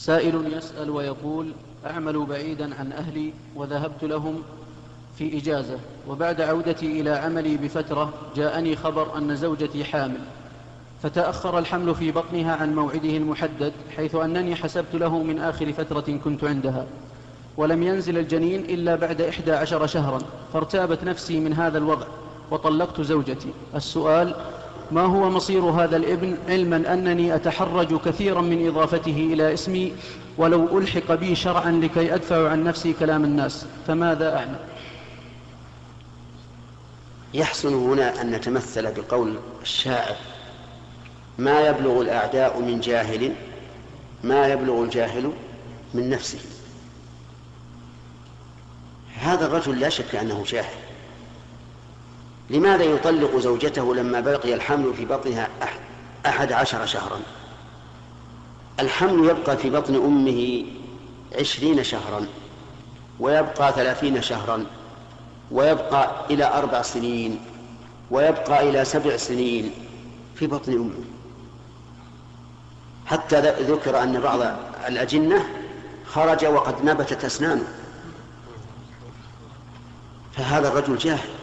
سائل يسأل ويقول أعمل بعيدا عن أهلي وذهبت لهم في إجازة وبعد عودتي إلى عملي بفترة جاءني خبر أن زوجتي حامل فتأخر الحمل في بطنها عن موعده المحدد حيث أنني حسبت له من آخر فترة كنت عندها ولم ينزل الجنين إلا بعد إحدى عشر شهرا فارتابت نفسي من هذا الوضع وطلقت زوجتي. السؤال ما هو مصير هذا الابن علما أنني أتحرج كثيرا من إضافته إلى اسمي ولو ألحق بي شرعا لكي أدفع عن نفسي كلام الناس فماذا أعمل؟ يحسن هنا أن نتمثل بقول الشاعر ما يبلغ الأعداء من جاهل ما يبلغ الجاهل من نفسه. هذا الرجل لا شك أنه جاهل. لماذا يطلق زوجته لما بقي الحمل في بطنها أحد عشر شهرا؟ الحمل يبقى في بطن أمه عشرين شهرا ويبقى ثلاثين شهرا ويبقى إلى أربع سنين ويبقى إلى سبع سنين في بطن أمه. حتى ذكر أن بعض الأجنة خرج وقد نبتت أسنانه. فهذا الرجل جاهل.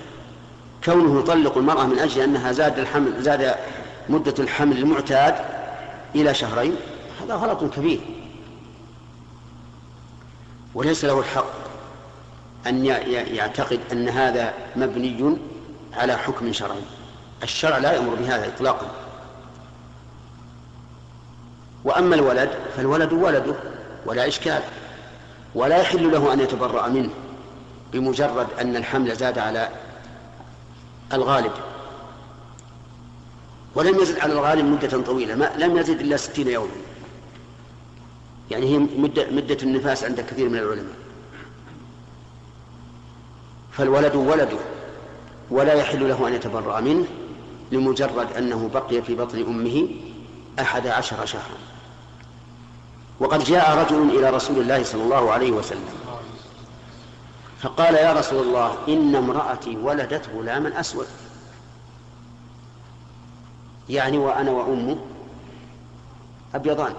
كونه يطلق المرأة من أجل أنها زاد الحمل زاد مدة الحمل المعتاد إلى شهرين هذا غلط كبير. وليس له الحق أن يعتقد أن هذا مبني على حكم شرعي. الشرع لا يأمر بهذا إطلاقا. وأما الولد فالولد ولده ولا إشكال. ولا يحل له أن يتبرأ منه بمجرد أن الحمل زاد على الغالب. ولم يزد على الغالب مدة طويلة ما لم يزد إلا ستين يوما. يعني هي مدة, مدة النفاس عند كثير من العلماء. فالولد ولده ولا يحل له أن يتبرأ منه لمجرد أنه بقي في بطن أمه أحد عشر شهرا. وقد جاء رجل إلى رسول الله صلى الله عليه وسلم فقال يا رسول الله إن امرأتي ولدت غلاما أسود. يعني وأنا وأمه أبيضان.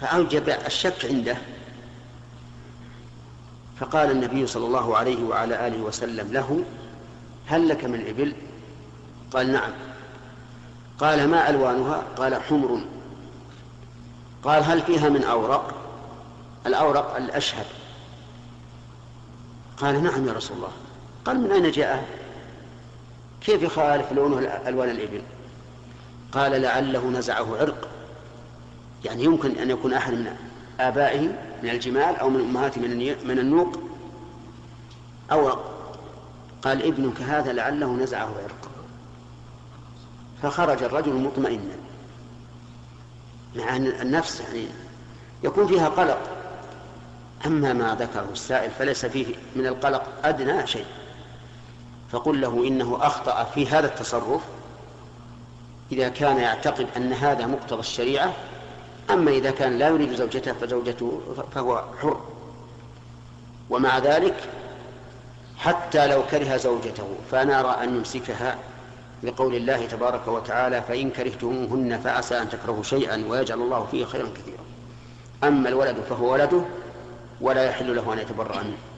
فأوجب الشك عنده. فقال النبي صلى الله عليه وعلى آله وسلم له هل لك من إبل؟ قال نعم. قال ما ألوانها؟ قال حمر. قال هل فيها من أورق؟ الأورق الأشهب قال نعم يا رسول الله. قال من أين جاء؟ كيف يخالف لونه ألوان الإبل؟ قال لعله نزعه عرق. يعني يمكن أن يكون أحد من آبائه من الجمال أو من أمهاته من النوق أورق قال ابنك هذا لعله نزعه عرق. فخرج الرجل مطمئنا. مع أن النفس يعني يكون فيها قلق. أما ما ذكره السائل فليس فيه من القلق أدنى شيء. فقل له إنه أخطأ في هذا التصرف إذا كان يعتقد أن هذا مقتضى الشريعة أما إذا كان لا يريد زوجته فزوجته فهو حر. ومع ذلك حتى لو كره زوجته فنرى أن يمسكها لقول الله تبارك وتعالى فإن كرهتموهن فعسى أن تكرهوا شيئا ويجعل الله فيه خيرا كثيرا. أما الولد فهو ولده ولا يحل له أن يتبرأ منه.